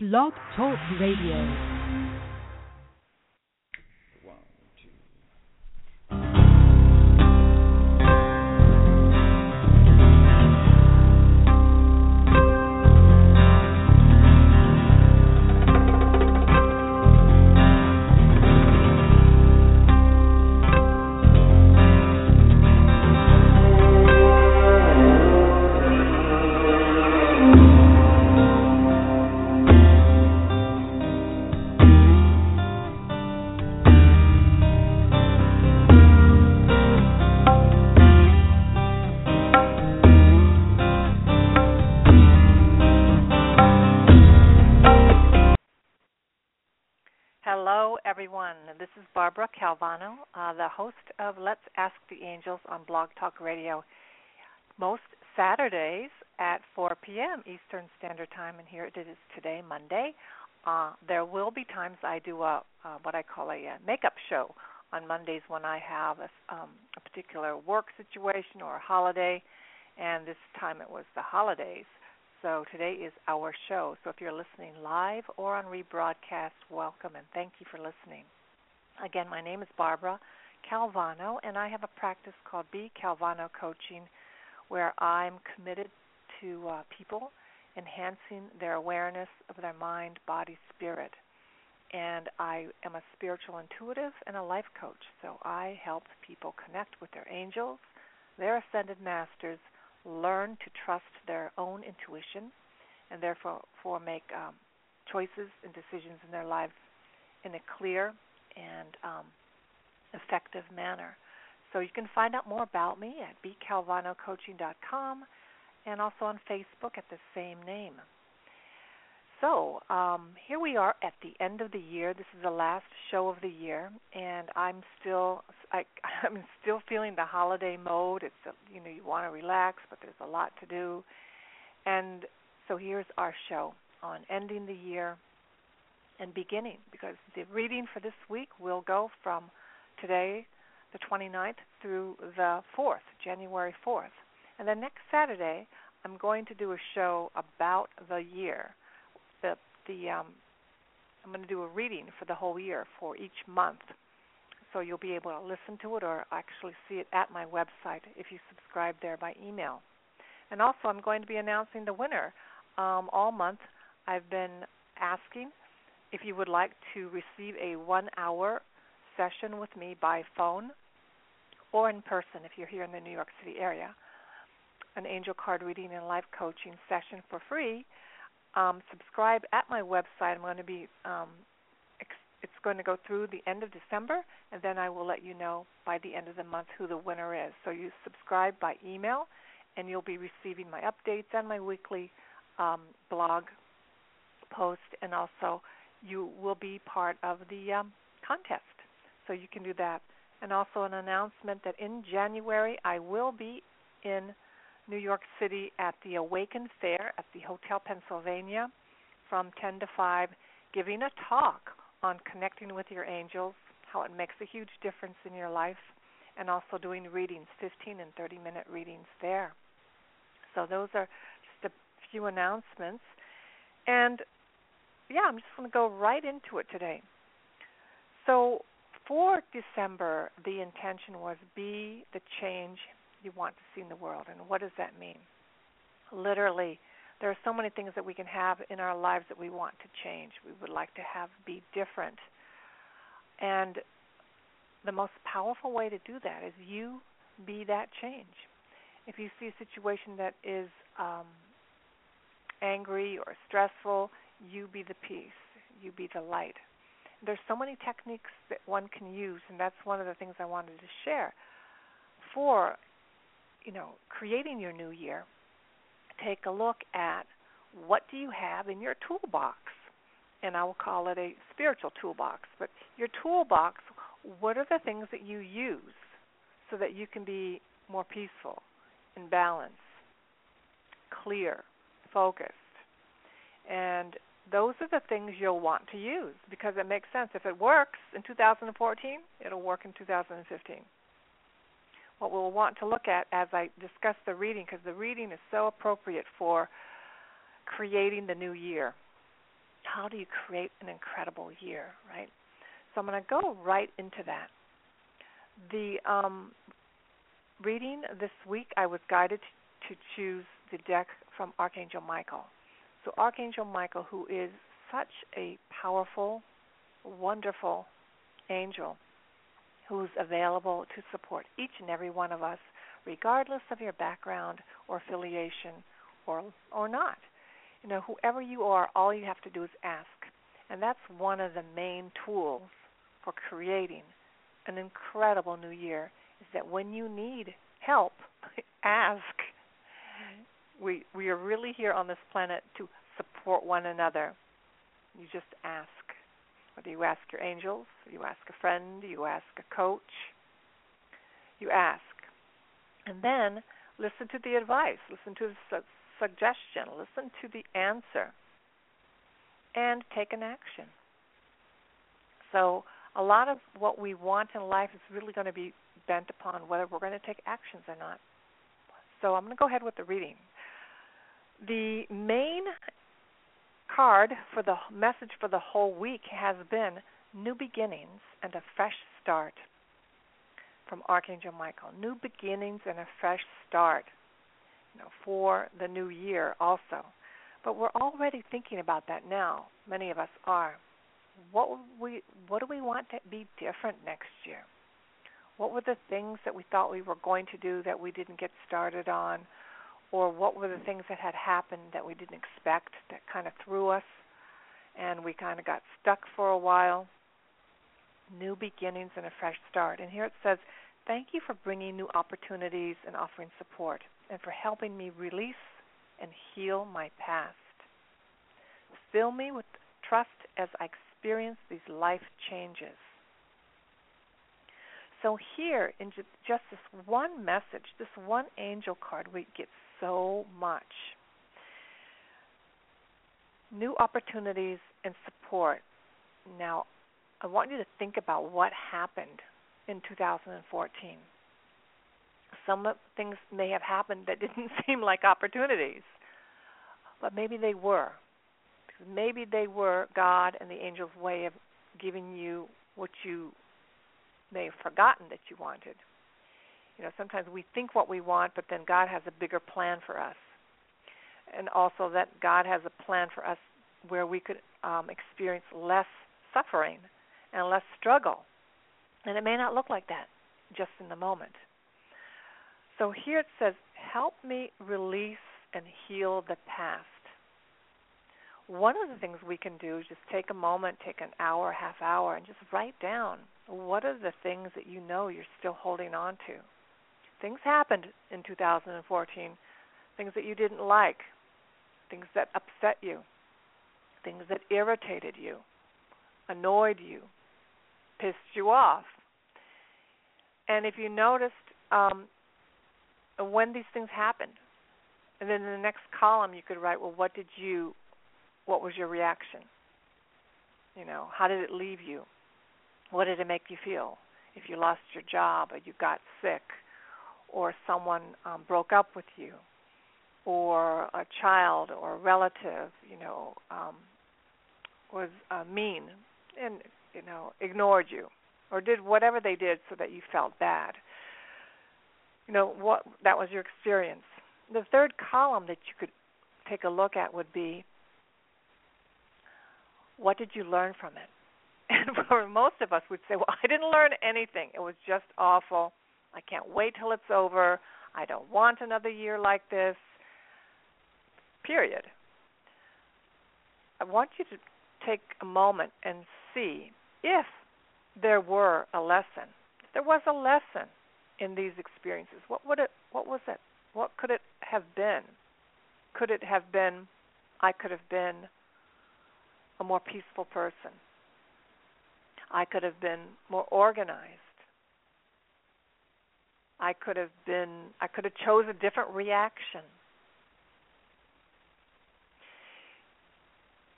Blog Talk Radio. This is Barbara Calvano, uh, the host of Let's Ask the Angels on Blog Talk Radio. Most Saturdays at 4 p.m. Eastern Standard Time, and here it is today, Monday. Uh, there will be times I do a uh, what I call a, a makeup show on Mondays when I have a, um, a particular work situation or a holiday, and this time it was the holidays. So today is our show. So if you're listening live or on rebroadcast, welcome and thank you for listening. Again, my name is Barbara Calvano, and I have a practice called B Calvano Coaching, where I'm committed to uh, people enhancing their awareness of their mind, body, spirit. And I am a spiritual intuitive and a life coach, so I help people connect with their angels, their ascended masters, learn to trust their own intuition, and therefore for make um, choices and decisions in their lives in a clear and um, effective manner. So you can find out more about me at bcalvanocoaching.com and also on Facebook at the same name. So um, here we are at the end of the year. This is the last show of the year, and I'm still I, I'm still feeling the holiday mode. It's a, you know you want to relax, but there's a lot to do, and so here's our show on ending the year and beginning because the reading for this week will go from today, the 29th, through the 4th, January 4th. And then next Saturday, I'm going to do a show about the year. The um, I'm going to do a reading for the whole year for each month. So you'll be able to listen to it or actually see it at my website if you subscribe there by email. And also, I'm going to be announcing the winner um, all month. I've been asking if you would like to receive a one hour session with me by phone or in person if you're here in the New York City area, an angel card reading and life coaching session for free, um, subscribe at my website. I'm going to be um, it's going to go through the end of December, and then I will let you know by the end of the month who the winner is. So you subscribe by email, and you'll be receiving my updates and my weekly um, blog post, and also you will be part of the um, contest. So you can do that. And also an announcement that in January I will be in New York City at the Awaken Fair at the Hotel Pennsylvania from 10 to 5, giving a talk on connecting with your angels, how it makes a huge difference in your life, and also doing readings, 15 and 30 minute readings there. So those are just a few announcements. And yeah, I'm just going to go right into it today. So, for December, the intention was be the change you want to see in the world. And what does that mean? Literally, there are so many things that we can have in our lives that we want to change. We would like to have be different. And the most powerful way to do that is you be that change. If you see a situation that is um, angry or stressful, you be the peace, you be the light. There's so many techniques that one can use, and that's one of the things I wanted to share. For, you know, creating your new year, take a look at what do you have in your toolbox, and I will call it a spiritual toolbox. But your toolbox, what are the things that you use so that you can be more peaceful, in balance, clear, focused, and those are the things you'll want to use because it makes sense. If it works in 2014, it'll work in 2015. What we'll want to look at as I discuss the reading, because the reading is so appropriate for creating the new year. how do you create an incredible year, right? So I'm going to go right into that. The um, reading this week, I was guided to choose the deck from Archangel Michael. So, Archangel Michael, who is such a powerful, wonderful angel who's available to support each and every one of us, regardless of your background or affiliation or or not. You know, whoever you are, all you have to do is ask. And that's one of the main tools for creating an incredible new year is that when you need help, ask. We we are really here on this planet to support one another. You just ask. Whether you ask your angels, you ask a friend, you ask a coach, you ask. And then listen to the advice, listen to the su- suggestion, listen to the answer, and take an action. So, a lot of what we want in life is really going to be bent upon whether we're going to take actions or not. So, I'm going to go ahead with the reading. The main card for the message for the whole week has been new beginnings and a fresh start from Archangel Michael. New beginnings and a fresh start you know, for the new year also. But we're already thinking about that now. Many of us are. What we what do we want to be different next year? What were the things that we thought we were going to do that we didn't get started on? Or what were the things that had happened that we didn't expect that kind of threw us and we kind of got stuck for a while. New beginnings and a fresh start. And here it says, Thank you for bringing new opportunities and offering support, and for helping me release and heal my past. Fill me with trust as I experience these life changes. So, here in just this one message, this one angel card, we get so much. New opportunities and support. Now, I want you to think about what happened in 2014. Some things may have happened that didn't seem like opportunities, but maybe they were. Maybe they were God and the angel's way of giving you what you may have forgotten that you wanted. You know, sometimes we think what we want, but then God has a bigger plan for us. And also that God has a plan for us where we could um, experience less suffering and less struggle. And it may not look like that just in the moment. So here it says, Help me release and heal the past. One of the things we can do is just take a moment, take an hour, half hour, and just write down what are the things that you know you're still holding on to things happened in 2014, things that you didn't like, things that upset you, things that irritated you, annoyed you, pissed you off. And if you noticed um, when these things happened, and then in the next column you could write, well, what did you, what was your reaction? You know, how did it leave you? What did it make you feel? If you lost your job or you got sick, or someone um, broke up with you, or a child or a relative, you know, um, was uh, mean and you know ignored you, or did whatever they did so that you felt bad. You know what that was your experience. The third column that you could take a look at would be what did you learn from it? And for most of us, we'd say, well, I didn't learn anything. It was just awful. I can't wait till it's over. I don't want another year like this. Period. I want you to take a moment and see if there were a lesson. If there was a lesson in these experiences, what would it what was it? What could it have been? Could it have been I could have been a more peaceful person. I could have been more organized. I could have been I could have chose a different reaction.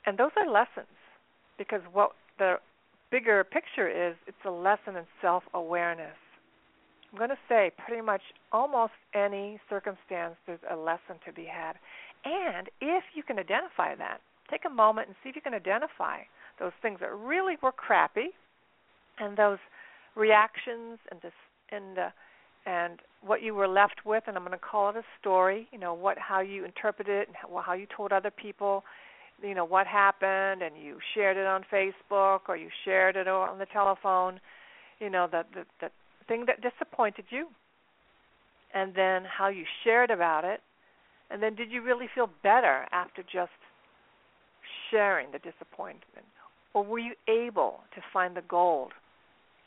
And those are lessons because what the bigger picture is it's a lesson in self-awareness. I'm going to say pretty much almost any circumstance there's a lesson to be had. And if you can identify that, Take a moment and see if you can identify those things that really were crappy and those reactions and this and uh, and what you were left with and I'm going to call it a story, you know, what how you interpreted it and how, how you told other people you know what happened and you shared it on Facebook or you shared it on the telephone, you know the the, the thing that disappointed you, and then how you shared about it, and then did you really feel better after just sharing the disappointment, or were you able to find the gold,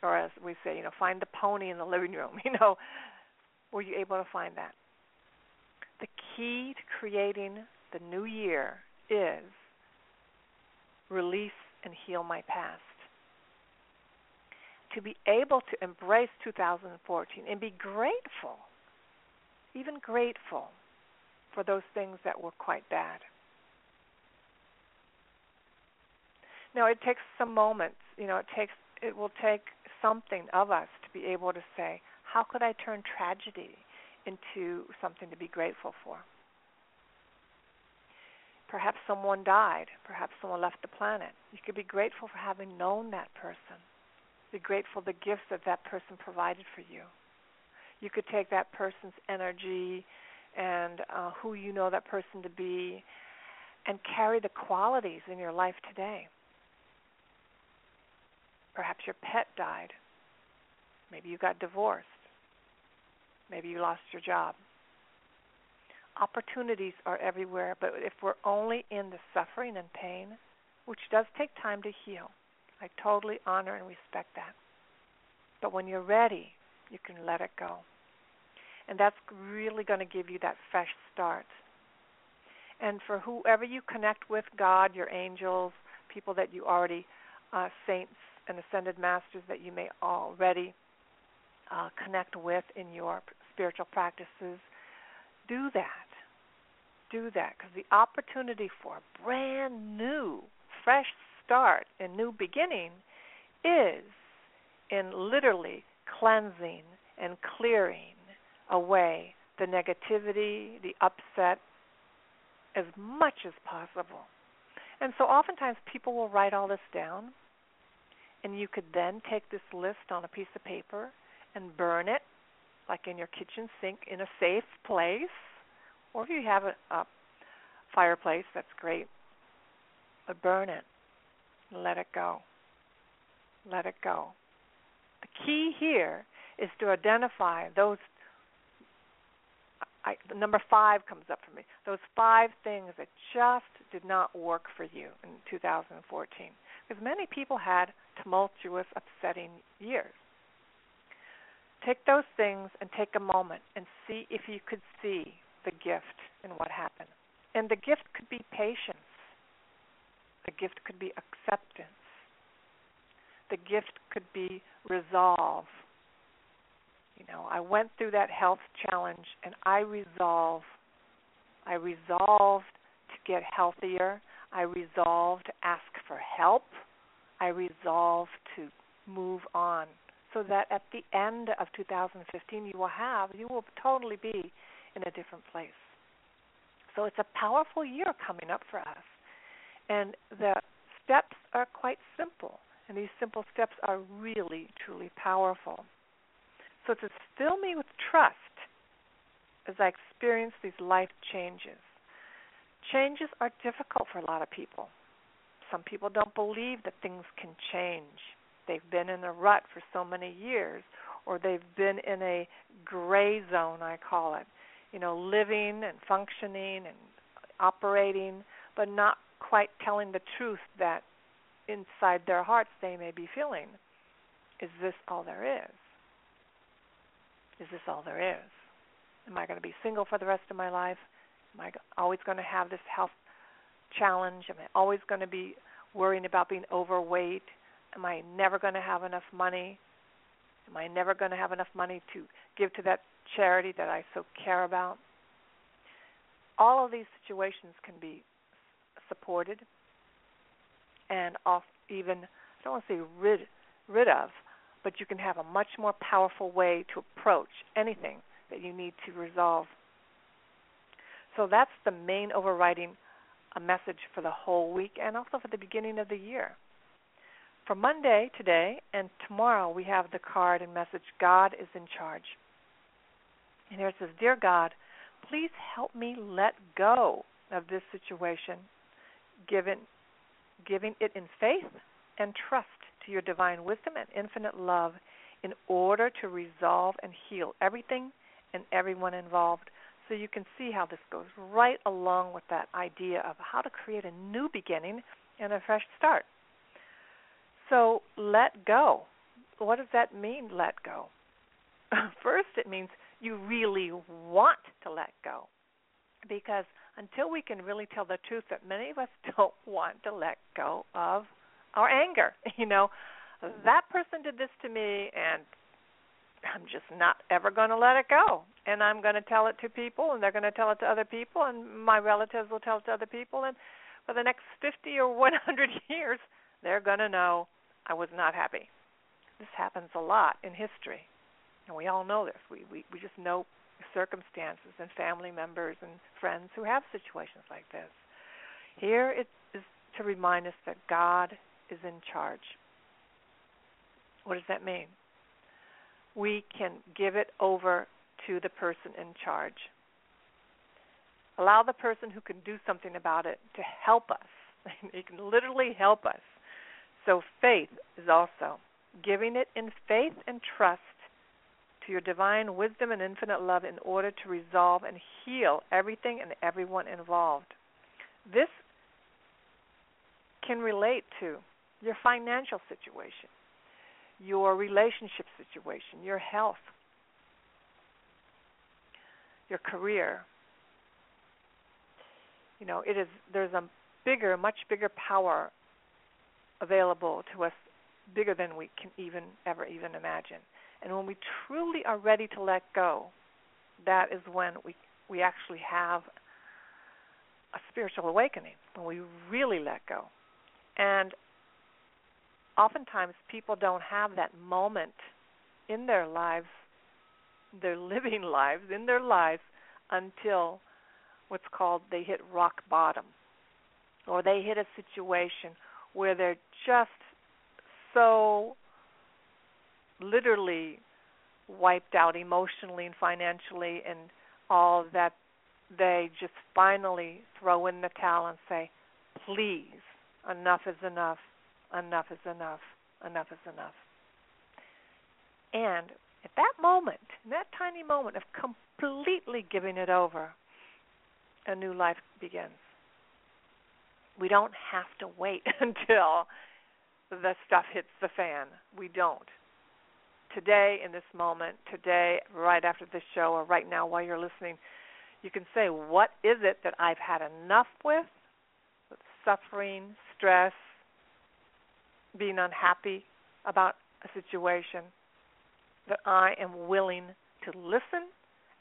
or as we say, you know, find the pony in the living room, you know, were you able to find that? The key to creating the new year is release and heal my past. To be able to embrace 2014 and be grateful, even grateful, for those things that were quite bad. Now it takes some moments, you know, it takes it will take something of us to be able to say, how could I turn tragedy into something to be grateful for? Perhaps someone died. Perhaps someone left the planet. You could be grateful for having known that person. Be grateful the gifts that that person provided for you. You could take that person's energy and uh, who you know that person to be and carry the qualities in your life today. Perhaps your pet died. Maybe you got divorced. Maybe you lost your job opportunities are everywhere, but if we're only in the suffering and pain, which does take time to heal, I totally honor and respect that. But when you're ready, you can let it go. And that's really going to give you that fresh start. And for whoever you connect with, God, your angels, people that you already, uh, saints and ascended masters that you may already uh, connect with in your spiritual practices, do that. Do that because the opportunity for a brand new, fresh start and new beginning is in literally cleansing and clearing away the negativity, the upset, as much as possible. And so oftentimes people will write all this down, and you could then take this list on a piece of paper and burn it like in your kitchen sink in a safe place, or if you have a, a fireplace, that's great. But burn it. Let it go. Let it go. The key here is to identify those. I, number five comes up for me. Those five things that just did not work for you in 2014. Because many people had tumultuous, upsetting years. Take those things and take a moment and see if you could see the gift in what happened. And the gift could be patience. The gift could be acceptance. The gift could be resolve. You know, I went through that health challenge and I resolved I resolved to get healthier. I resolved to ask for help. I resolve to move on so that at the end of 2015 you will have you will totally be in a different place. So it's a powerful year coming up for us. And the steps are quite simple, and these simple steps are really truly powerful. So to fill me with trust as I experience these life changes. Changes are difficult for a lot of people. Some people don't believe that things can change. They've been in a rut for so many years or they've been in a gray zone I call it. You know living and functioning and operating but not quite telling the truth that inside their hearts they may be feeling. Is this all there is? Is this all there is? Am i going to be single for the rest of my life? Am i always going to have this health challenge am i always going to be worrying about being overweight Am I never going to have enough money? Am I never going to have enough money to give to that charity that I so care about? All of these situations can be supported and off even I don't want to say rid rid of, but you can have a much more powerful way to approach anything that you need to resolve. So that's the main overriding a message for the whole week and also for the beginning of the year. For Monday, today, and tomorrow, we have the card and message God is in charge. And here it says Dear God, please help me let go of this situation, given, giving it in faith and trust to your divine wisdom and infinite love in order to resolve and heal everything and everyone involved. So you can see how this goes right along with that idea of how to create a new beginning and a fresh start. So let go. What does that mean, let go? First, it means you really want to let go. Because until we can really tell the truth that many of us don't want to let go of our anger. You know, that person did this to me and I'm just not ever going to let it go. And I'm going to tell it to people and they're going to tell it to other people and my relatives will tell it to other people and for the next 50 or 100 years they're going to know I was not happy. This happens a lot in history. And we all know this. We we we just know circumstances and family members and friends who have situations like this. Here it is to remind us that God is in charge. What does that mean? We can give it over to the person in charge. Allow the person who can do something about it to help us. he can literally help us. So faith is also giving it in faith and trust to your divine wisdom and infinite love in order to resolve and heal everything and everyone involved. This can relate to your financial situation, your relationship situation, your health, your career. You know, it is there's a bigger, much bigger power available to us bigger than we can even ever even imagine. And when we truly are ready to let go, that is when we we actually have a spiritual awakening, when we really let go. And oftentimes people don't have that moment in their lives, their living lives, in their lives until what's called they hit rock bottom. Or they hit a situation where they're just so literally wiped out emotionally and financially and all that they just finally throw in the towel and say, please, enough is enough, enough is enough, enough is enough. And at that moment, in that tiny moment of completely giving it over, a new life begins. We don't have to wait until the stuff hits the fan. We don't. Today, in this moment, today, right after this show, or right now while you're listening, you can say, What is it that I've had enough with? with suffering, stress, being unhappy about a situation, that I am willing to listen,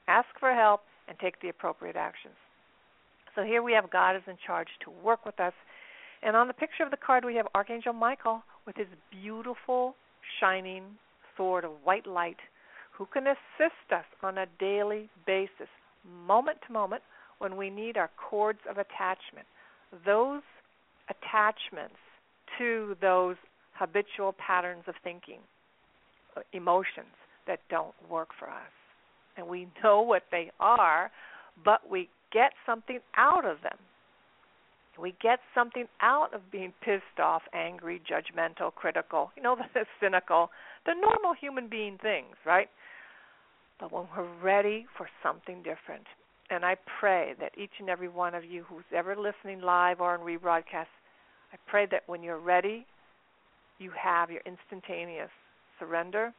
ask for help, and take the appropriate actions. So here we have God is in charge to work with us. And on the picture of the card, we have Archangel Michael with his beautiful, shining sword of white light who can assist us on a daily basis, moment to moment, when we need our cords of attachment. Those attachments to those habitual patterns of thinking, emotions that don't work for us. And we know what they are, but we get something out of them. We get something out of being pissed off, angry, judgmental, critical, you know, the cynical, the normal human being things, right? But when we're ready for something different, and I pray that each and every one of you who's ever listening live or on rebroadcast, I pray that when you're ready, you have your instantaneous surrender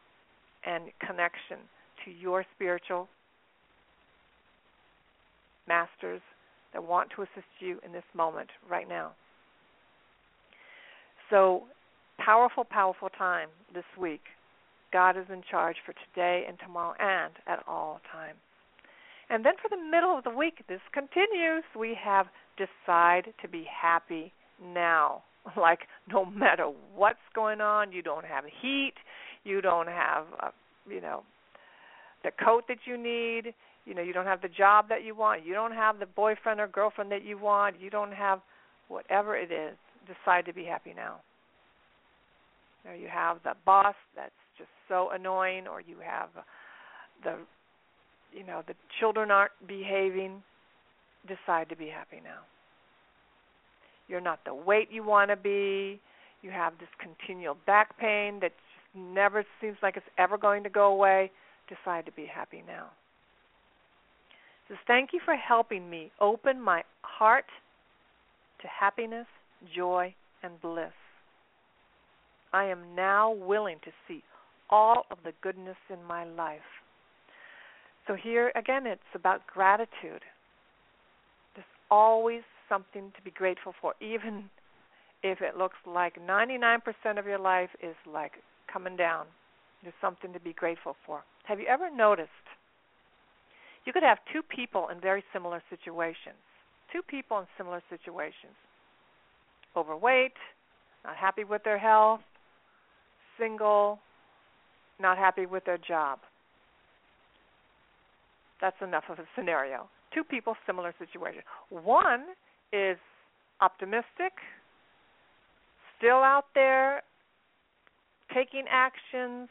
and connection to your spiritual masters that want to assist you in this moment right now. So, powerful, powerful time this week. God is in charge for today and tomorrow and at all times. And then for the middle of the week, this continues. We have decide to be happy now. Like no matter what's going on, you don't have heat, you don't have, uh, you know, the coat that you need, you know, you don't have the job that you want, you don't have the boyfriend or girlfriend that you want, you don't have whatever it is, decide to be happy now. Or you have the boss that's just so annoying or you have the you know, the children aren't behaving, decide to be happy now. You're not the weight you want to be. You have this continual back pain that just never seems like it's ever going to go away. Decide to be happy now. Says, thank you for helping me open my heart to happiness, joy, and bliss. I am now willing to see all of the goodness in my life. So here again, it's about gratitude. There's always something to be grateful for, even if it looks like 99% of your life is like coming down. There's something to be grateful for. Have you ever noticed? You could have two people in very similar situations. Two people in similar situations. Overweight, not happy with their health, single, not happy with their job. That's enough of a scenario. Two people, similar situation. One is optimistic, still out there, taking actions,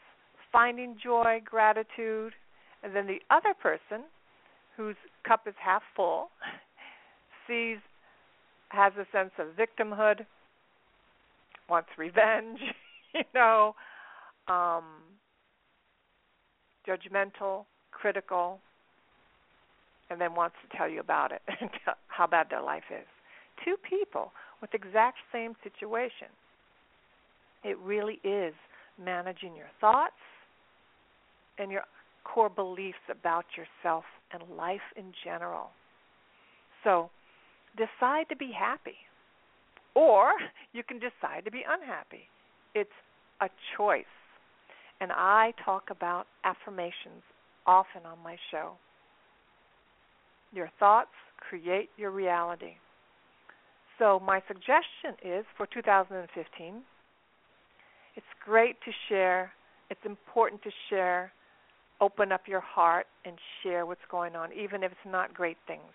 finding joy, gratitude, and then the other person whose cup is half full sees has a sense of victimhood, wants revenge, you know, um, judgmental, critical, and then wants to tell you about it and how bad their life is. Two people with exact same situation. It really is managing your thoughts and your core beliefs about yourself and life in general. So, decide to be happy. Or you can decide to be unhappy. It's a choice. And I talk about affirmations often on my show. Your thoughts create your reality. So, my suggestion is for 2015, it's great to share, it's important to share, open up your heart and share what's going on, even if it's not great things.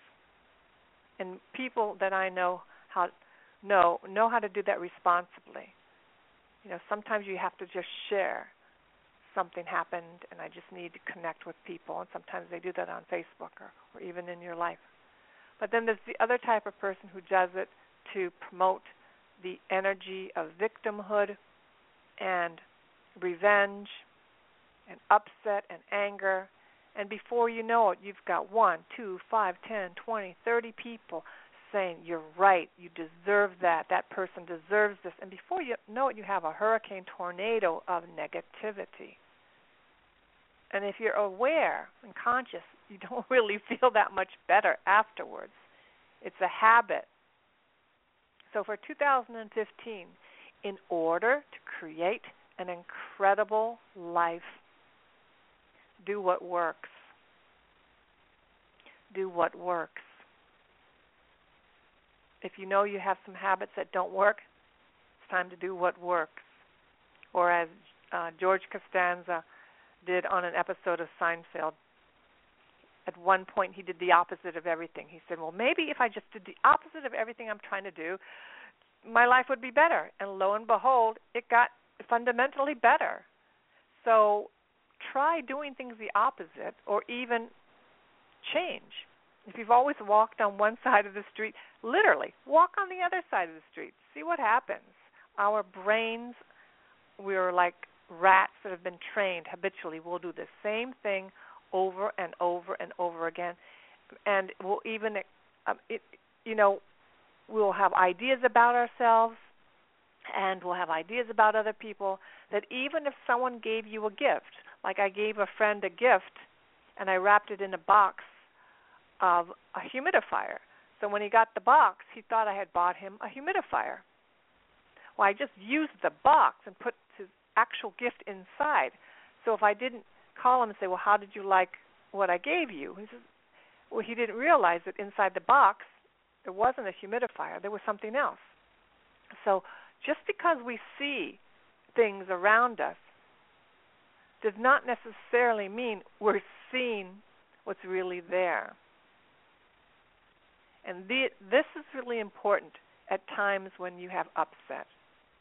And people that I know how know know how to do that responsibly. You know, sometimes you have to just share something happened and I just need to connect with people. And sometimes they do that on Facebook or, or even in your life. But then there's the other type of person who does it to promote the energy of victimhood and revenge and upset and anger. And before you know it, you've got one, two, five, ten, twenty, thirty people saying, You're right, you deserve that, that person deserves this. And before you know it, you have a hurricane tornado of negativity. And if you're aware and conscious, you don't really feel that much better afterwards. It's a habit. So for 2015, in order to create an incredible life, do what works. Do what works. If you know you have some habits that don't work, it's time to do what works. Or as uh, George Costanza did on an episode of Seinfeld. At one point, he did the opposite of everything. He said, Well, maybe if I just did the opposite of everything I'm trying to do, my life would be better. And lo and behold, it got fundamentally better. So try doing things the opposite or even change. If you've always walked on one side of the street, literally walk on the other side of the street. See what happens. Our brains, we're like rats that have been trained habitually We'll do the same thing over and over and over again. And we'll even um, it, you know we'll have ideas about ourselves and we'll have ideas about other people that even if someone gave you a gift like I gave a friend a gift and I wrapped it in a box of a humidifier. So when he got the box he thought I had bought him a humidifier. Well I just used the box and put his actual gift inside. So if I didn't call him and say, "Well, how did you like what I gave you?" He says, "Well, he didn't realize that inside the box there wasn't a humidifier. There was something else." So just because we see things around us does not necessarily mean we're seeing what's really there. And the, this is really important at times when you have upset.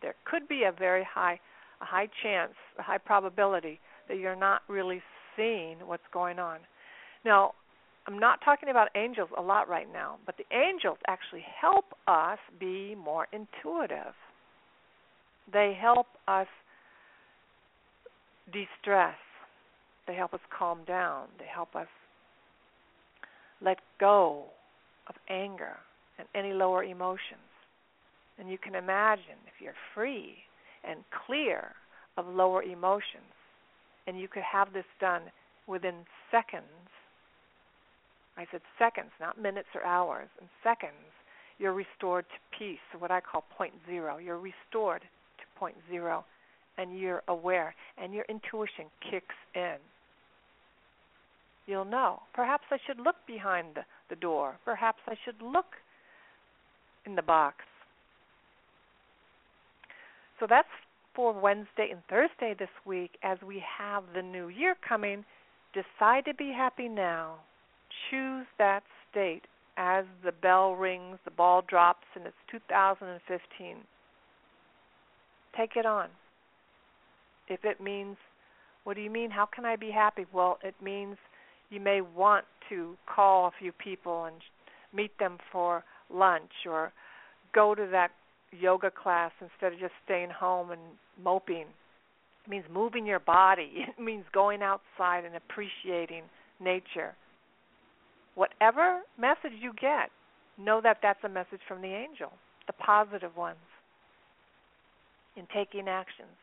There could be a very high a high chance, a high probability that you're not really seeing what's going on. Now, I'm not talking about angels a lot right now, but the angels actually help us be more intuitive. They help us de stress, they help us calm down, they help us let go of anger and any lower emotions. And you can imagine if you're free and clear of lower emotions, and you could have this done within seconds. I said seconds, not minutes or hours. In seconds, you're restored to peace, what I call point zero. You're restored to point zero, and you're aware, and your intuition kicks in. You'll know. Perhaps I should look behind the, the door. Perhaps I should look in the box. So that's for Wednesday and Thursday this week as we have the new year coming. Decide to be happy now. Choose that state as the bell rings, the ball drops, and it's 2015. Take it on. If it means, what do you mean? How can I be happy? Well, it means you may want to call a few people and meet them for lunch or go to that yoga class instead of just staying home and moping. It means moving your body. It means going outside and appreciating nature. Whatever message you get, know that that's a message from the angel, the positive ones, in taking actions.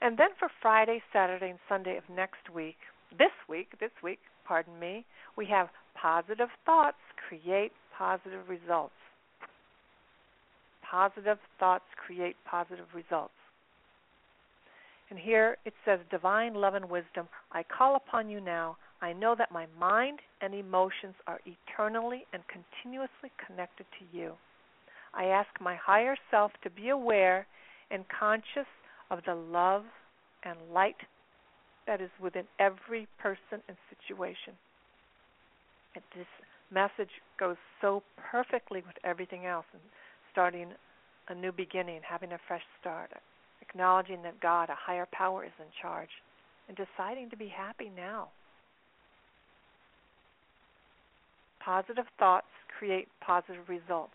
And then for Friday, Saturday, and Sunday of next week, this week, this week, pardon me, we have positive thoughts create positive results. Positive thoughts create positive results. And here it says, Divine love and wisdom, I call upon you now. I know that my mind and emotions are eternally and continuously connected to you. I ask my higher self to be aware and conscious of the love and light that is within every person and situation. And this message goes so perfectly with everything else and starting a new beginning, having a fresh start, acknowledging that God, a higher power, is in charge, and deciding to be happy now. Positive thoughts create positive results.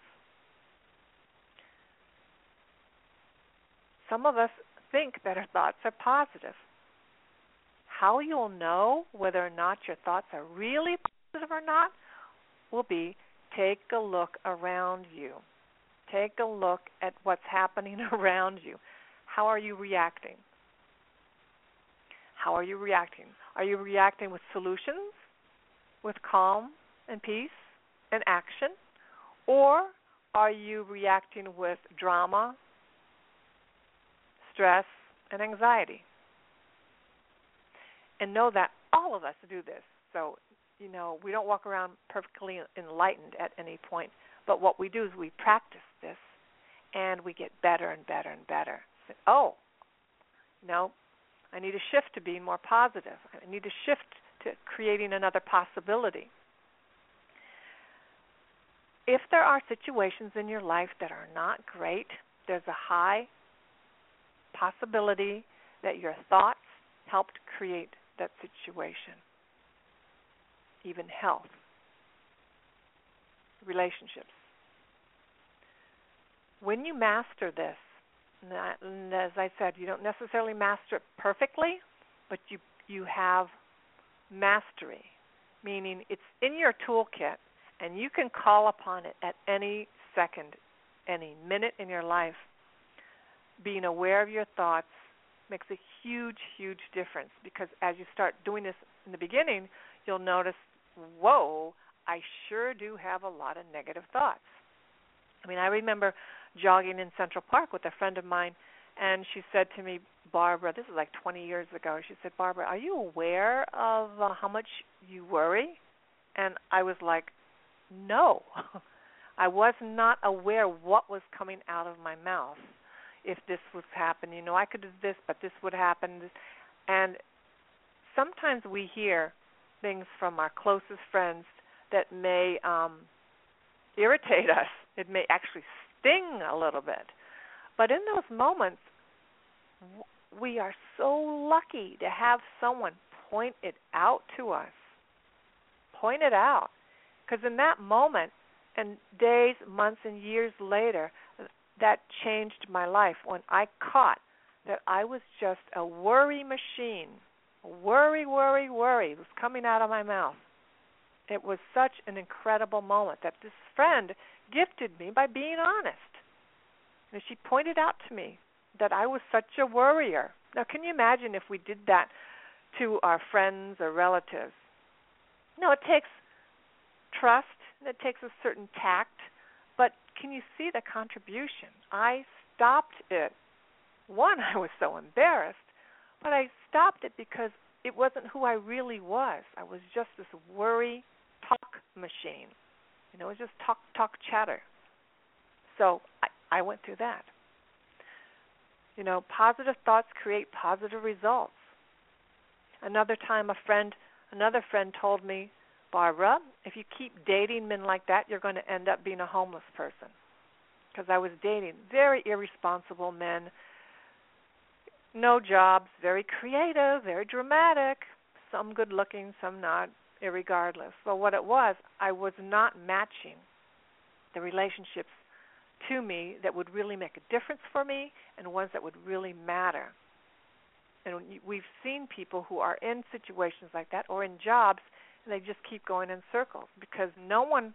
Some of us think that our thoughts are positive. How you'll know whether or not your thoughts are really positive or not will be take a look around you. Take a look at what's happening around you. How are you reacting? How are you reacting? Are you reacting with solutions, with calm and peace and action? Or are you reacting with drama, stress, and anxiety? And know that all of us do this. So, you know, we don't walk around perfectly enlightened at any point, but what we do is we practice this and we get better and better and better. Oh, no, I need a shift to be more positive. I need a shift to creating another possibility. If there are situations in your life that are not great, there's a high possibility that your thoughts helped create that situation. Even health, relationships. When you master this, and as I said, you don't necessarily master it perfectly, but you you have mastery, meaning it's in your toolkit and you can call upon it at any second, any minute in your life. Being aware of your thoughts, makes a huge, huge difference because as you start doing this in the beginning, you'll notice, whoa, I sure do have a lot of negative thoughts. I mean, I remember jogging in Central Park with a friend of mine, and she said to me, Barbara, this is like 20 years ago. She said, Barbara, are you aware of uh, how much you worry? And I was like, no. I was not aware what was coming out of my mouth if this was happening. You know, I could do this, but this would happen. And sometimes we hear things from our closest friends that may um, irritate us. It may actually sting a little bit. But in those moments, we are so lucky to have someone point it out to us. Point it out. Because in that moment, and days, months, and years later, that changed my life when I caught that I was just a worry machine. Worry, worry, worry was coming out of my mouth. It was such an incredible moment that this friend gifted me by being honest. And she pointed out to me that I was such a worrier. Now, can you imagine if we did that to our friends or relatives? No, it takes trust and it takes a certain tact, but can you see the contribution? I stopped it. One, I was so embarrassed, but I stopped it because it wasn't who I really was. I was just this worry talk machine. You know, it was just talk, talk, chatter. So I, I went through that. You know, positive thoughts create positive results. Another time, a friend, another friend told me, Barbara, if you keep dating men like that, you're going to end up being a homeless person. Because I was dating very irresponsible men, no jobs, very creative, very dramatic, some good looking, some not, irregardless. So what it was, I was not matching the relationships to me that would really make a difference for me and ones that would really matter. And we've seen people who are in situations like that or in jobs and they just keep going in circles because no one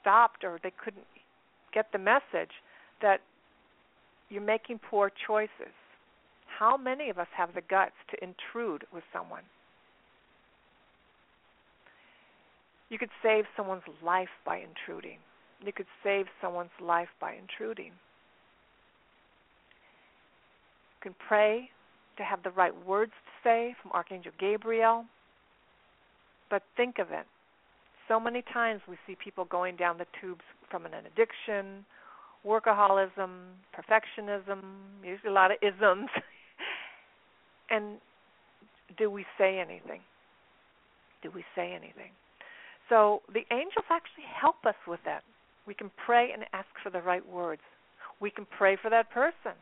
stopped or they couldn't get the message that you're making poor choices. How many of us have the guts to intrude with someone? You could save someone's life by intruding. You could save someone's life by intruding. You can pray to have the right words to say from Archangel Gabriel. But think of it. So many times we see people going down the tubes from an addiction, workaholism, perfectionism, usually a lot of isms. and do we say anything? Do we say anything? So the angels actually help us with that. We can pray and ask for the right words. We can pray for that person.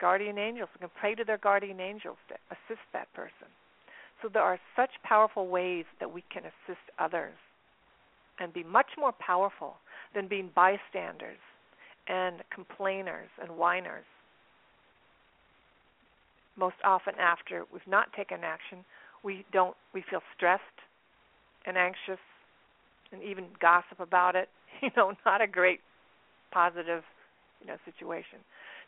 Guardian angels. We can pray to their guardian angels to assist that person. So there are such powerful ways that we can assist others and be much more powerful than being bystanders and complainers and whiners. Most often after we've not taken action, we don't we feel stressed and anxious and even gossip about it. You know, not a great positive, you know, situation.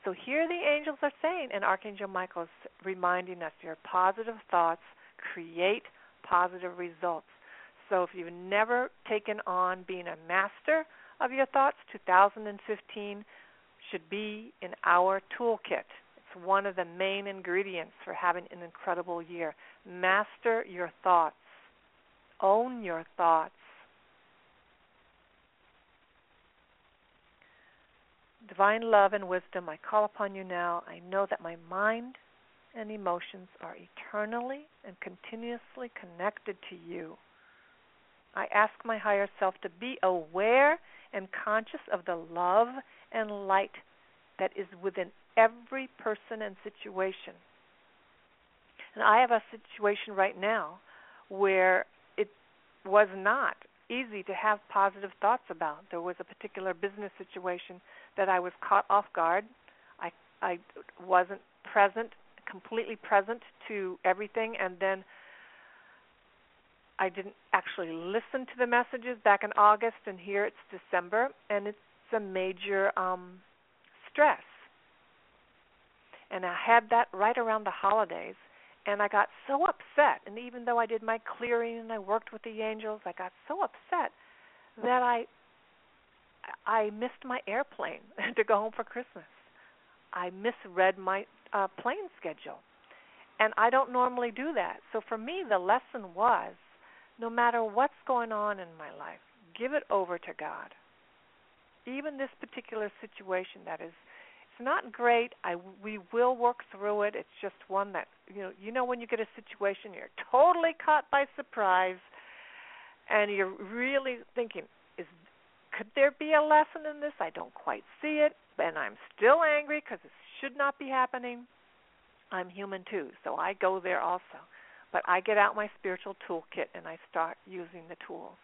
So here the angels are saying, and Archangel Michael is reminding us your positive thoughts create positive results. So if you've never taken on being a master of your thoughts, 2015 should be in our toolkit. It's one of the main ingredients for having an incredible year. Master your thoughts. Own your thoughts. Divine love and wisdom, I call upon you now. I know that my mind and emotions are eternally and continuously connected to you. I ask my higher self to be aware and conscious of the love and light that is within every person and situation. And I have a situation right now where was not easy to have positive thoughts about. There was a particular business situation that I was caught off guard. I I wasn't present completely present to everything and then I didn't actually listen to the messages back in August and here it's December and it's a major um stress. And I had that right around the holidays and I got so upset and even though I did my clearing and I worked with the angels, I got so upset that I I missed my airplane to go home for Christmas. I misread my uh, plane schedule. And I don't normally do that. So for me, the lesson was no matter what's going on in my life, give it over to God. Even this particular situation that is not great. I we will work through it. It's just one that you know. You know when you get a situation, you're totally caught by surprise, and you're really thinking, "Is could there be a lesson in this? I don't quite see it, and I'm still angry because it should not be happening." I'm human too, so I go there also. But I get out my spiritual toolkit and I start using the tools.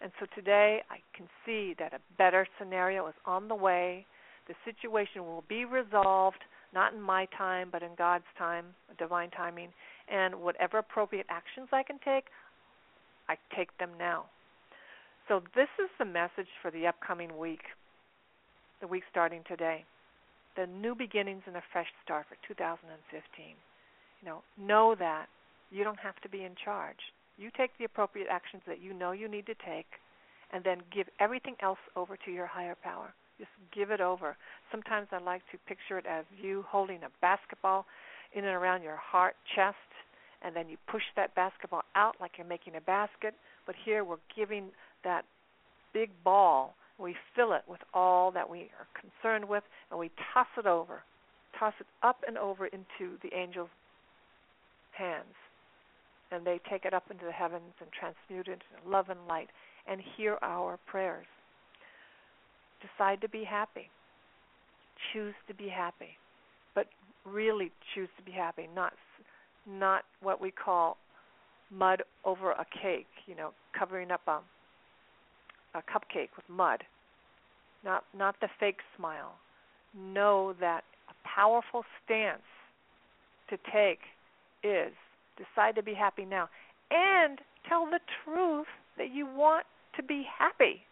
And so today I can see that a better scenario is on the way. The situation will be resolved, not in my time, but in God's time, divine timing. And whatever appropriate actions I can take, I take them now. So this is the message for the upcoming week, the week starting today. The new beginnings and a fresh start for 2015. You know, know that you don't have to be in charge. You take the appropriate actions that you know you need to take, and then give everything else over to your higher power. Just give it over. Sometimes I like to picture it as you holding a basketball in and around your heart, chest, and then you push that basketball out like you're making a basket. But here we're giving that big ball, we fill it with all that we are concerned with, and we toss it over, toss it up and over into the angel's hands and they take it up into the heavens and transmute it into love and light and hear our prayers. Decide to be happy. Choose to be happy, but really choose to be happy, not not what we call mud over a cake, you know, covering up a a cupcake with mud. Not not the fake smile. Know that a powerful stance to take is Decide to be happy now. And tell the truth that you want to be happy.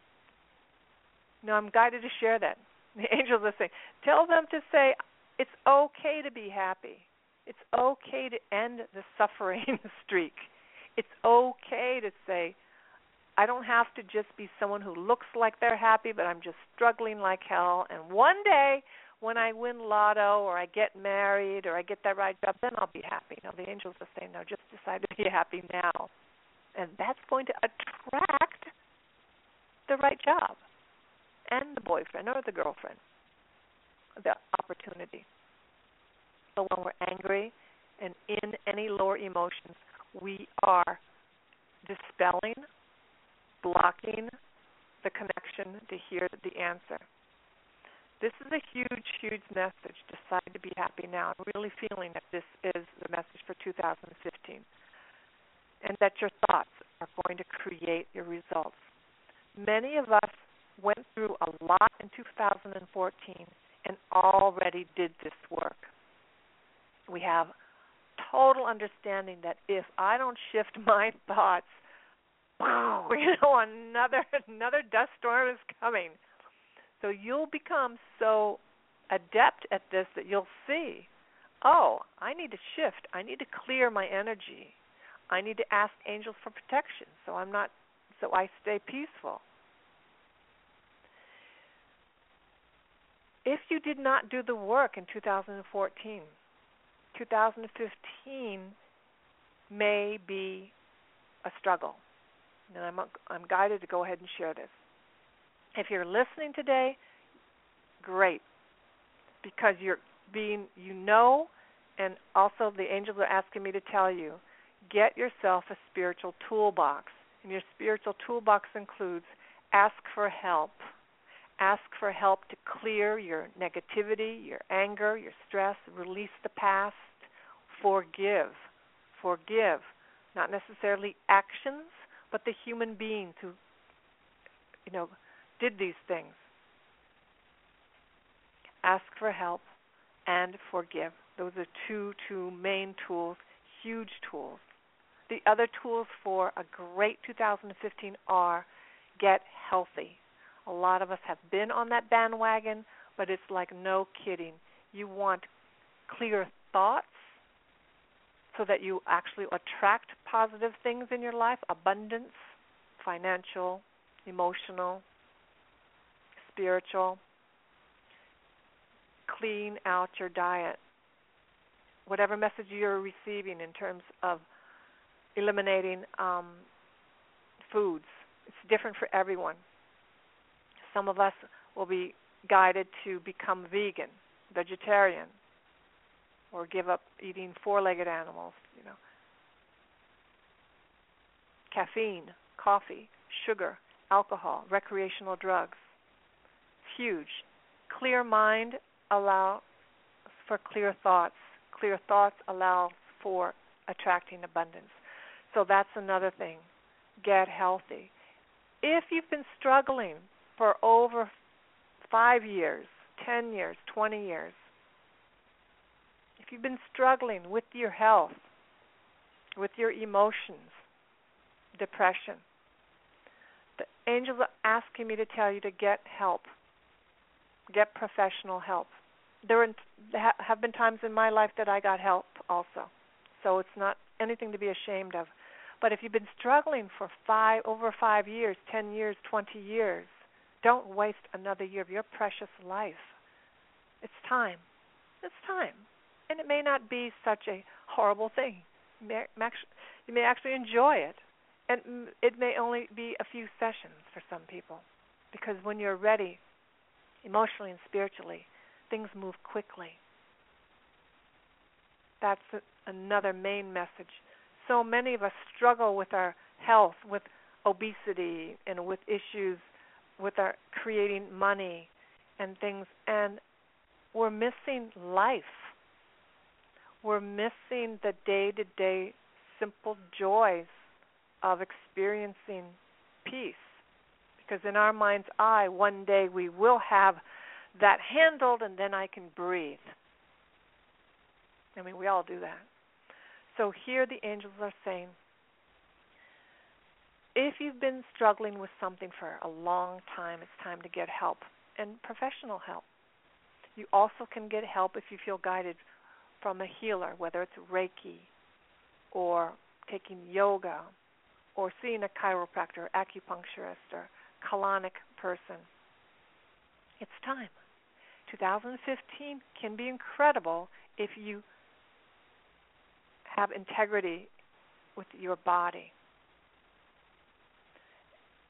Now, I'm guided to share that. The angels are saying, tell them to say, it's okay to be happy. It's okay to end the suffering streak. It's okay to say, I don't have to just be someone who looks like they're happy, but I'm just struggling like hell. And one day, when I win lotto or I get married or I get that right job, then I'll be happy. Now the angels are saying, no, just decide to be happy now. And that's going to attract the right job and the boyfriend or the girlfriend, the opportunity. So when we're angry and in any lower emotions, we are dispelling, blocking the connection to hear the answer. This is a huge, huge message. Decide to be happy now. I'm really feeling that this is the message for 2015. And that your thoughts are going to create your results. Many of us went through a lot in 2014 and already did this work. We have total understanding that if I don't shift my thoughts, boom, you know, another another dust storm is coming. So you'll become so adept at this that you'll see, oh, I need to shift. I need to clear my energy. I need to ask angels for protection so I'm not so I stay peaceful. If you did not do the work in 2014, 2015 may be a struggle. And I'm I'm guided to go ahead and share this. If you're listening today, great. Because you're being you know and also the angels are asking me to tell you, get yourself a spiritual toolbox. And your spiritual toolbox includes ask for help. Ask for help to clear your negativity, your anger, your stress, release the past, forgive. Forgive. Not necessarily actions, but the human beings who you know did these things. Ask for help and forgive. Those are two two main tools, huge tools. The other tools for a great 2015 are get healthy. A lot of us have been on that bandwagon, but it's like no kidding. You want clear thoughts so that you actually attract positive things in your life abundance, financial, emotional, spiritual. Clean out your diet. Whatever message you're receiving in terms of eliminating um, foods, it's different for everyone. Some of us will be guided to become vegan. vegetarian, or give up eating four-legged animals, you know. Caffeine, coffee, sugar, alcohol, recreational drugs. It's huge. Clear mind allows for clear thoughts. Clear thoughts allow for attracting abundance. So that's another thing. Get healthy. If you've been struggling for over five years, 10 years, 20 years, if you've been struggling with your health, with your emotions, depression, the angels are asking me to tell you to get help, get professional help. There have been times in my life that I got help also, so it's not anything to be ashamed of. But if you've been struggling for five over five years, ten years, twenty years, don't waste another year of your precious life. It's time. It's time. And it may not be such a horrible thing. You may, actually enjoy it. And it may only be a few sessions for some people. Because when you're ready, emotionally and spiritually, things move quickly. That's another main message. So many of us struggle with our health, with obesity, and with issues with our creating money and things, and we're missing life. We're missing the day to day simple joys of experiencing peace. Because in our mind's eye, one day we will have that handled and then I can breathe. I mean, we all do that. So here the angels are saying if you've been struggling with something for a long time, it's time to get help and professional help. You also can get help if you feel guided from a healer, whether it's Reiki or taking yoga or seeing a chiropractor, acupuncturist, or colonic person. It's time. 2015 can be incredible if you have integrity with your body.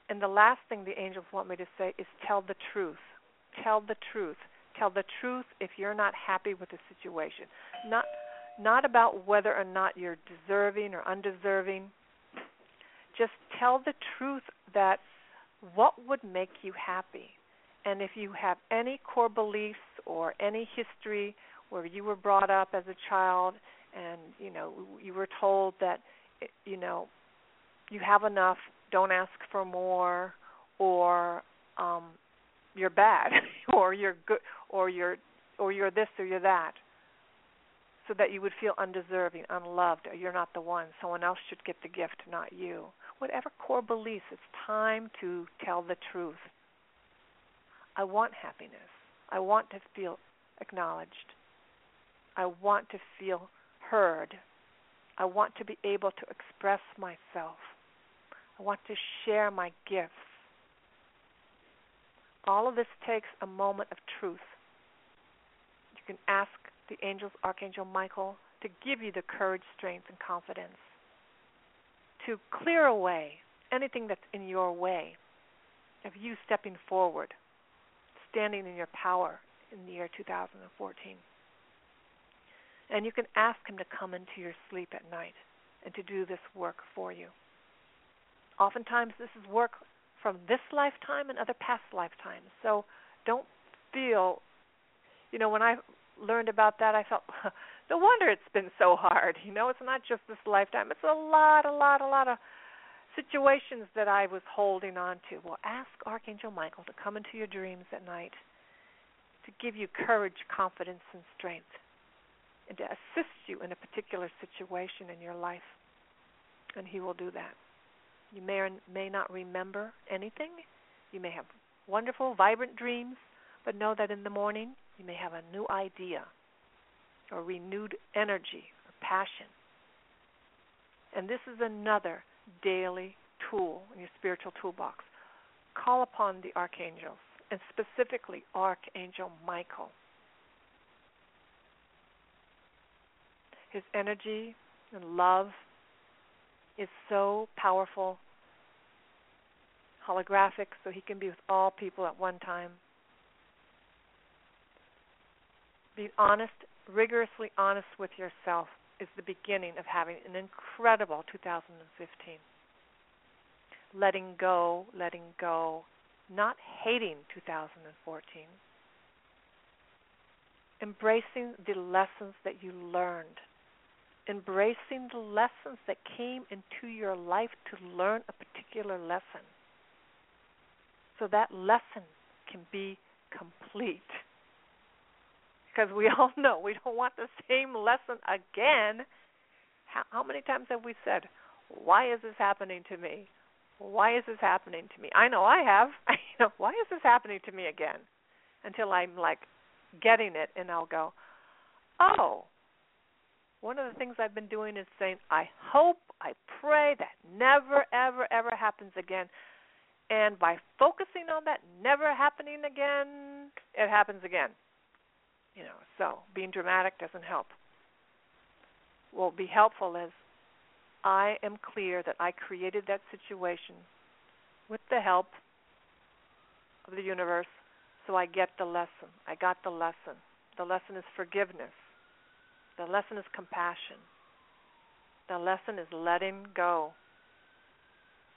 And the last thing the angels want me to say is tell the truth. Tell the truth. Tell the truth if you're not happy with the situation. Not not about whether or not you're deserving or undeserving. Just tell the truth that what would make you happy. And if you have any core beliefs or any history where you were brought up as a child and you know you were told that you know you have enough don't ask for more or um you're bad or you're good or you're or you're this or you're that so that you would feel undeserving unloved or you're not the one. Someone else should get the gift not you. Whatever core beliefs it's time to tell the truth. I want happiness. I want to feel acknowledged. I want to feel heard. I want to be able to express myself. I want to share my gifts. All of this takes a moment of truth. You can ask the angels, Archangel Michael, to give you the courage, strength, and confidence to clear away anything that's in your way of you stepping forward, standing in your power in the year 2014. And you can ask Him to come into your sleep at night and to do this work for you. Oftentimes, this is work from this lifetime and other past lifetimes. So don't feel, you know, when I learned about that, I felt, no wonder it's been so hard. You know, it's not just this lifetime, it's a lot, a lot, a lot of situations that I was holding on to. Well, ask Archangel Michael to come into your dreams at night to give you courage, confidence, and strength and to assist you in a particular situation in your life. And He will do that. You may or may not remember anything. You may have wonderful, vibrant dreams, but know that in the morning you may have a new idea or renewed energy or passion. And this is another daily tool in your spiritual toolbox. Call upon the archangels, and specifically Archangel Michael His energy and love is so powerful, holographic, so he can be with all people at one time. Be honest, rigorously honest with yourself is the beginning of having an incredible 2015. Letting go, letting go, not hating 2014. Embracing the lessons that you learned. Embracing the lessons that came into your life to learn a particular lesson. So that lesson can be complete because we all know we don't want the same lesson again. How, how many times have we said, "Why is this happening to me? Why is this happening to me?" I know I have. you know, why is this happening to me again? Until I'm like getting it, and I'll go, "Oh." One of the things I've been doing is saying, "I hope, I pray that never, ever, ever happens again." And by focusing on that never happening again, it happens again. You know, so being dramatic doesn't help. What will be helpful is I am clear that I created that situation with the help of the universe, so I get the lesson. I got the lesson. The lesson is forgiveness. The lesson is compassion. The lesson is letting go.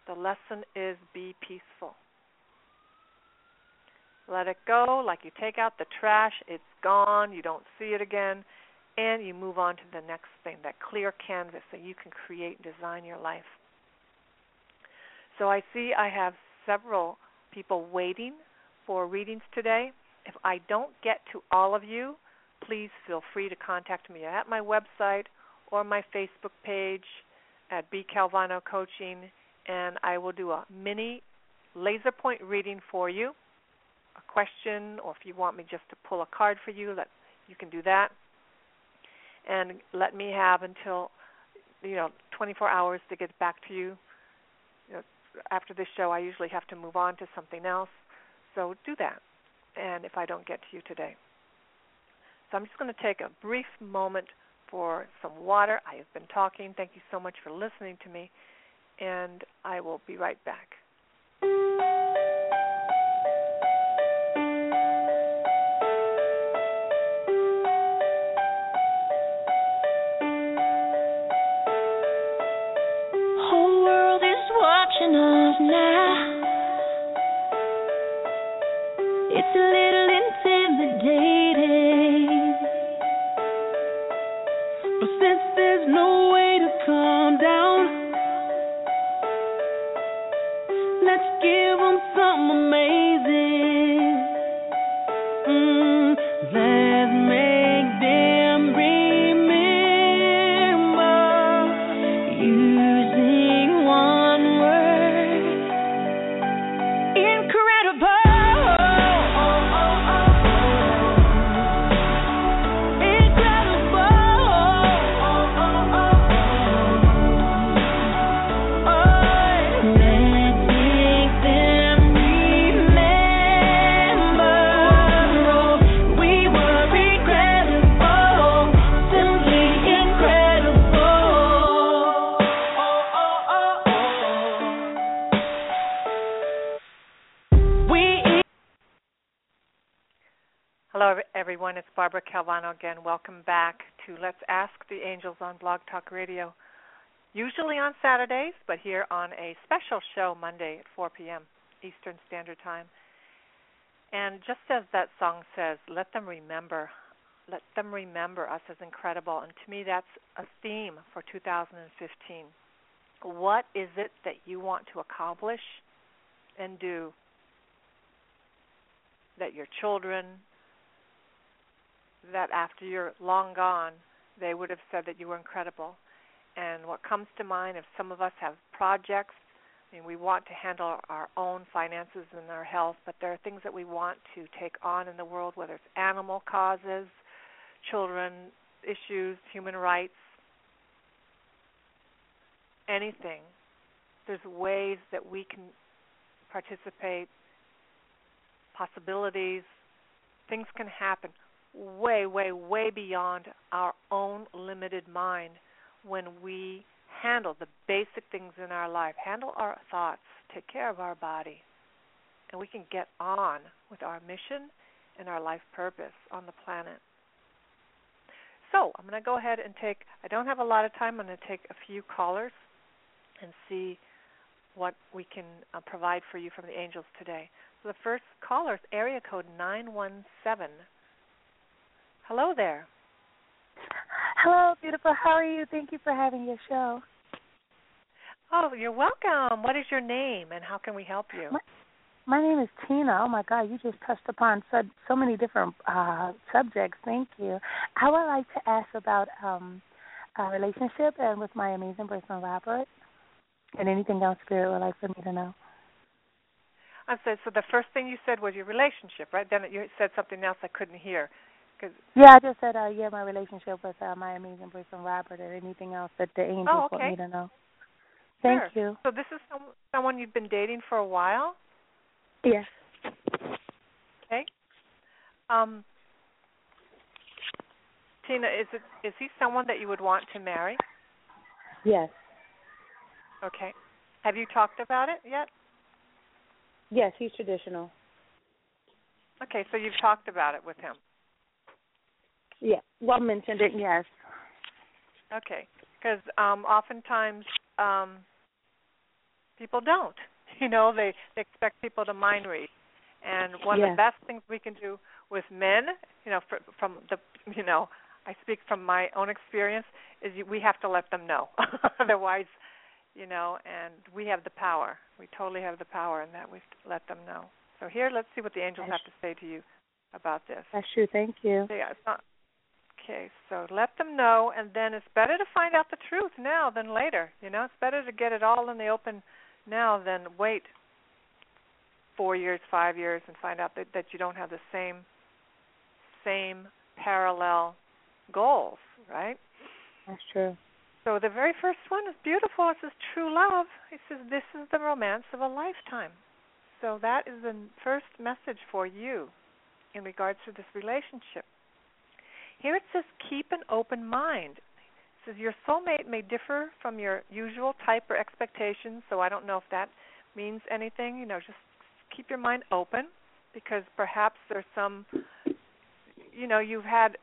The lesson is be peaceful. Let it go like you take out the trash, it's gone, you don't see it again, and you move on to the next thing, that clear canvas so you can create and design your life. So I see I have several people waiting for readings today. If I don't get to all of you, please feel free to contact me at my website or my Facebook page at B Calvano Coaching, and I will do a mini laser point reading for you a question or if you want me just to pull a card for you, that you can do that. And let me have until you know 24 hours to get back to you. you know, after this show, I usually have to move on to something else. So do that. And if I don't get to you today, so I'm just going to take a brief moment for some water. I have been talking. Thank you so much for listening to me, and I will be right back. Welcome back to Let's Ask the Angels on Blog Talk Radio. Usually on Saturdays, but here on a special show Monday at 4 p.m. Eastern Standard Time. And just as that song says, let them remember, let them remember us as incredible. And to me, that's a theme for 2015. What is it that you want to accomplish and do that your children, that after you're long gone, they would have said that you were incredible. And what comes to mind, if some of us have projects, I mean, we want to handle our own finances and our health, but there are things that we want to take on in the world, whether it's animal causes, children issues, human rights, anything. There's ways that we can participate, possibilities, things can happen way, way, way beyond our own limited mind when we handle the basic things in our life, handle our thoughts, take care of our body, and we can get on with our mission and our life purpose on the planet. So I'm going to go ahead and take. I don't have a lot of time. I'm going to take a few callers and see what we can uh, provide for you from the angels today. So the first caller is area code 917. Hello there. Hello, beautiful. How are you? Thank you for having your show. Oh, you're welcome. What is your name and how can we help you? My, my name is Tina. Oh my God, you just touched upon so, so many different uh, subjects. Thank you. I would like to ask about um, a relationship and with my amazing boyfriend Robert, and anything else Spirit would like for me to know. I said so. The first thing you said was your relationship, right? Then you said something else I couldn't hear. Cause yeah, I just said uh, yeah, my relationship with uh, my amazing boyfriend Robert, or anything else that the angels oh, okay. want me to know. Thank sure. you. So this is some, someone you've been dating for a while. Yes. Okay. Um, Tina, is it is he someone that you would want to marry? Yes. Okay. Have you talked about it yet? Yes, he's traditional. Okay, so you've talked about it with him. Yeah, well mentioned it. Yes. Okay, because um, oftentimes um, people don't. You know, they, they expect people to mind read, and one yes. of the best things we can do with men, you know, for, from the, you know, I speak from my own experience, is we have to let them know. Otherwise, you know, and we have the power. We totally have the power in that we let them know. So here, let's see what the angels have to say to you about this. That's true. Thank you. Yeah, it's not, okay, so let them know, and then it's better to find out the truth now than later. You know, it's better to get it all in the open now than wait four years, five years, and find out that, that you don't have the same same parallel goals, right? That's true. So the very first one is beautiful. It says true love. It says this is the romance of a lifetime. So that is the first message for you in regards to this relationship. Here it says keep an open mind. It says your soulmate may differ from your usual type or expectations, so I don't know if that means anything. You know, just keep your mind open because perhaps there's some you know, you've had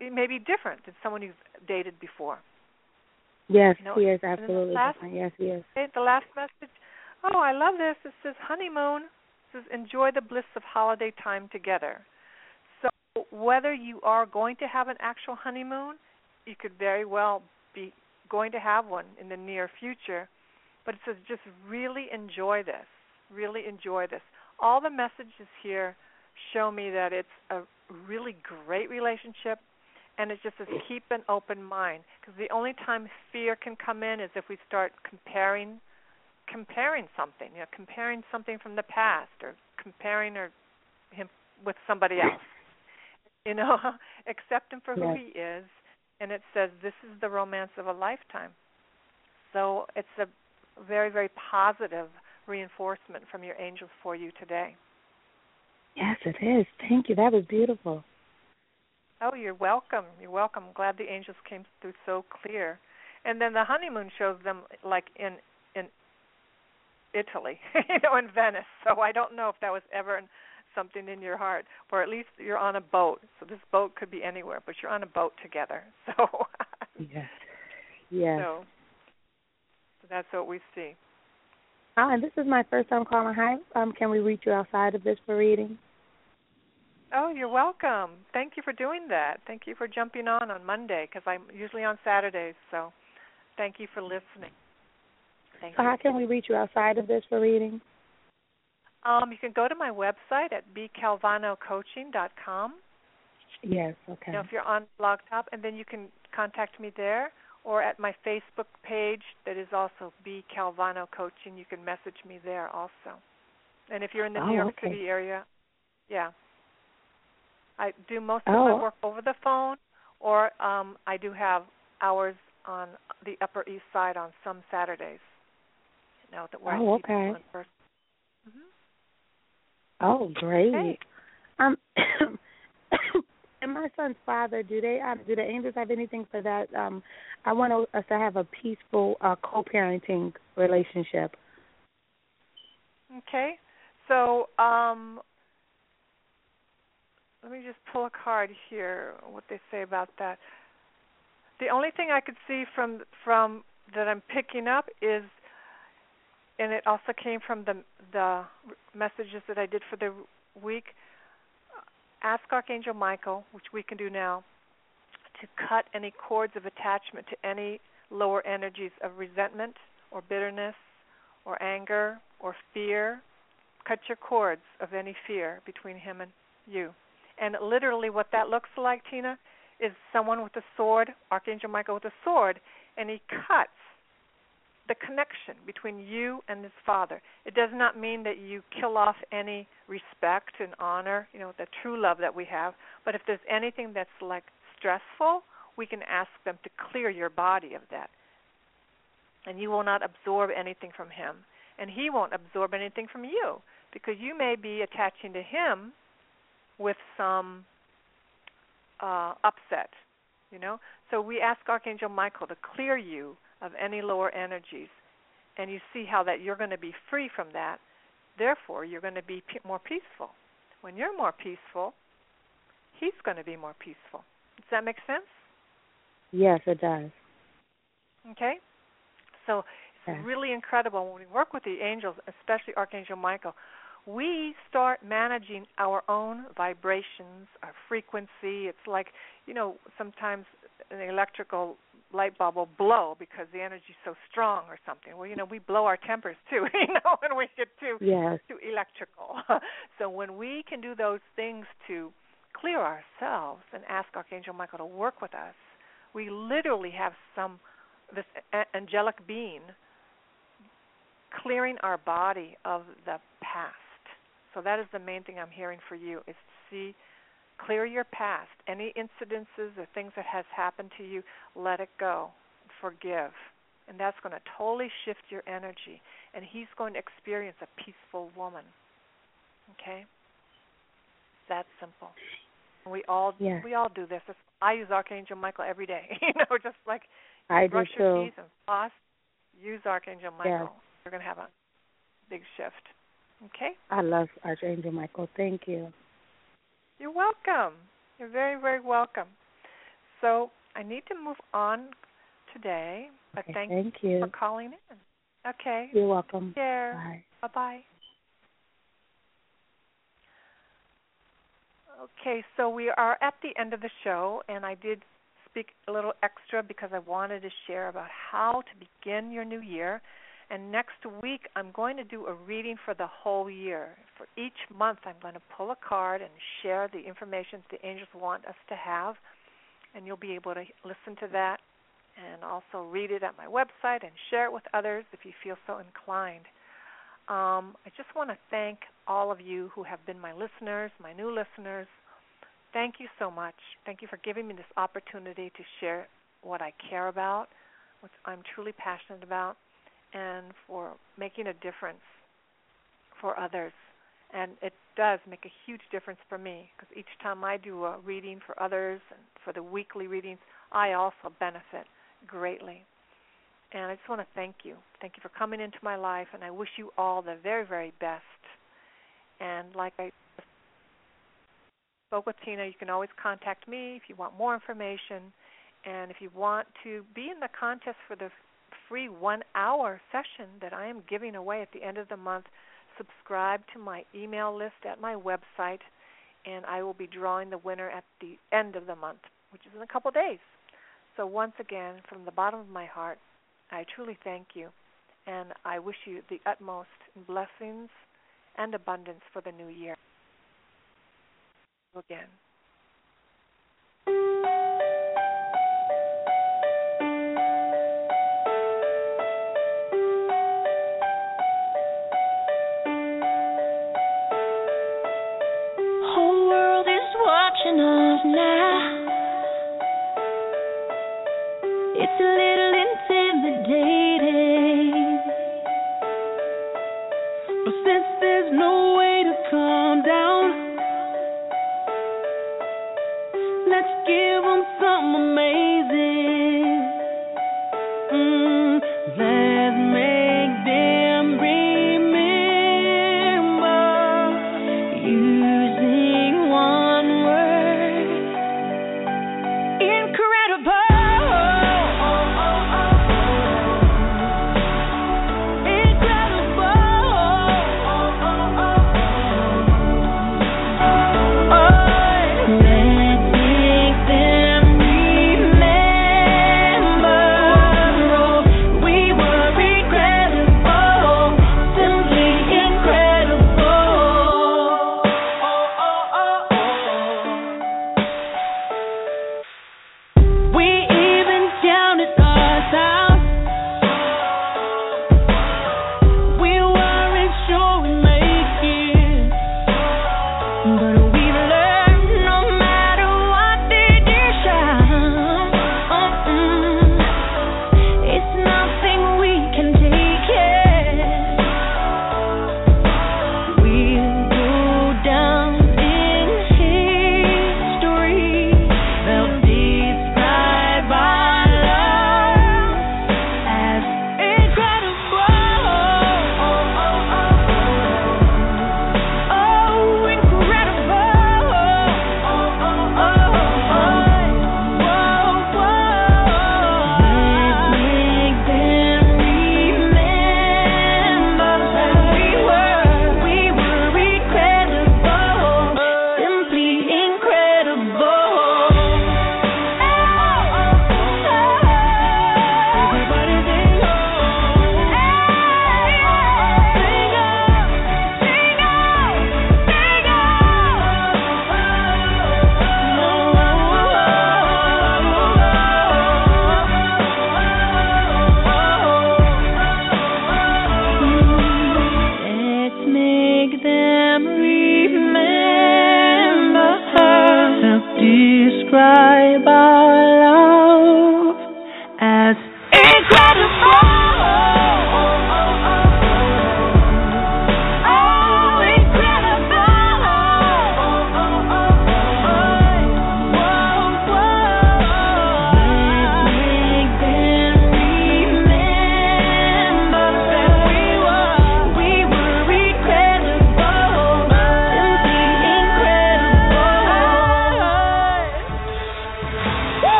it may be different than someone you've dated before. Yes, you know, he is absolutely last. Yes. Okay, the last message. Oh, I love this. It says honeymoon. It says enjoy the bliss of holiday time together. Whether you are going to have an actual honeymoon, you could very well be going to have one in the near future. But it says just really enjoy this. Really enjoy this. All the messages here show me that it's a really great relationship and it just says keep an open mind because the only time fear can come in is if we start comparing comparing something you know comparing something from the past or comparing or him with somebody else you know accept him for yes. who he is and it says this is the romance of a lifetime so it's a very very positive reinforcement from your angels for you today yes it is thank you that was beautiful Oh, you're welcome. You're welcome. I'm glad the angels came through so clear. And then the honeymoon shows them like in in Italy, you know, in Venice. So I don't know if that was ever something in your heart, or at least you're on a boat. So this boat could be anywhere, but you're on a boat together. So yes, yes. So, so that's what we see. Ah, and this is my first time calling. Hi, um, can we reach you outside of this for reading? Oh, you're welcome. Thank you for doing that. Thank you for jumping on on Monday because I'm usually on Saturdays. So, thank you for listening. Thank so, you. how can we reach you outside of this for reading? Um, you can go to my website at bcalvanocoaching.com. Yes, okay. You know, if you're on Blog Talk, and then you can contact me there, or at my Facebook page that is also B Calvano Coaching. You can message me there also. And if you're in the oh, New York okay. City area, yeah, I do most oh. of my work over the phone, or um, I do have hours on the Upper East Side on some Saturdays. You know, that where oh, I see okay. people in person. Oh, great. Okay. Um, and my son's father, do they um, do the angels have anything for that? Um, I want us to have a peaceful uh, co-parenting relationship. Okay. So, um, let me just pull a card here. What they say about that. The only thing I could see from from that I'm picking up is, and it also came from the the messages that I did for the week. Ask Archangel Michael, which we can do now, to cut any cords of attachment to any lower energies of resentment or bitterness or anger or fear. Cut your cords of any fear between him and you. And literally, what that looks like, Tina, is someone with a sword, Archangel Michael with a sword, and he cuts the connection between you and his father. It does not mean that you kill off any respect and honor, you know, the true love that we have. But if there's anything that's like stressful, we can ask them to clear your body of that. And you will not absorb anything from him. And he won't absorb anything from you because you may be attaching to him with some uh, upset, you know. So we ask Archangel Michael to clear you of any lower energies, and you see how that you're going to be free from that. Therefore, you're going to be p- more peaceful. When you're more peaceful, he's going to be more peaceful. Does that make sense? Yes, it does. Okay. So it's really incredible when we work with the angels, especially Archangel Michael we start managing our own vibrations, our frequency. It's like, you know, sometimes an electrical light bulb will blow because the energy's so strong or something. Well, you know, we blow our tempers too, you know, when we get too yes. too electrical. so when we can do those things to clear ourselves and ask Archangel Michael to work with us, we literally have some this angelic being clearing our body of the past so that is the main thing I'm hearing for you is to see clear your past, any incidences or things that has happened to you, let it go. Forgive. And that's going to totally shift your energy and he's going to experience a peaceful woman. Okay? That simple. We all we all do this. I use Archangel Michael every day. you know, just like I brush do your teeth and floss, use Archangel Michael. You're going to have a big shift. Okay? I love Archangel Michael. Thank you. You're welcome. You're very, very welcome. So I need to move on today, but okay, thank, thank you you for calling in. Okay. You're welcome. Take care. Bye. Bye bye. Okay, so we are at the end of the show, and I did speak a little extra because I wanted to share about how to begin your new year. And next week, I'm going to do a reading for the whole year. For each month, I'm going to pull a card and share the information the angels want us to have. And you'll be able to listen to that and also read it at my website and share it with others if you feel so inclined. Um, I just want to thank all of you who have been my listeners, my new listeners. Thank you so much. Thank you for giving me this opportunity to share what I care about, what I'm truly passionate about and for making a difference for others. And it does make a huge difference for me because each time I do a reading for others and for the weekly readings, I also benefit greatly. And I just want to thank you. Thank you for coming into my life, and I wish you all the very, very best. And like I spoke with Tina, you can always contact me if you want more information. And if you want to be in the contest for the free one hour session that I am giving away at the end of the month. Subscribe to my email list at my website, and I will be drawing the winner at the end of the month, which is in a couple days. So, once again, from the bottom of my heart, I truly thank you, and I wish you the utmost blessings and abundance for the new year. Again.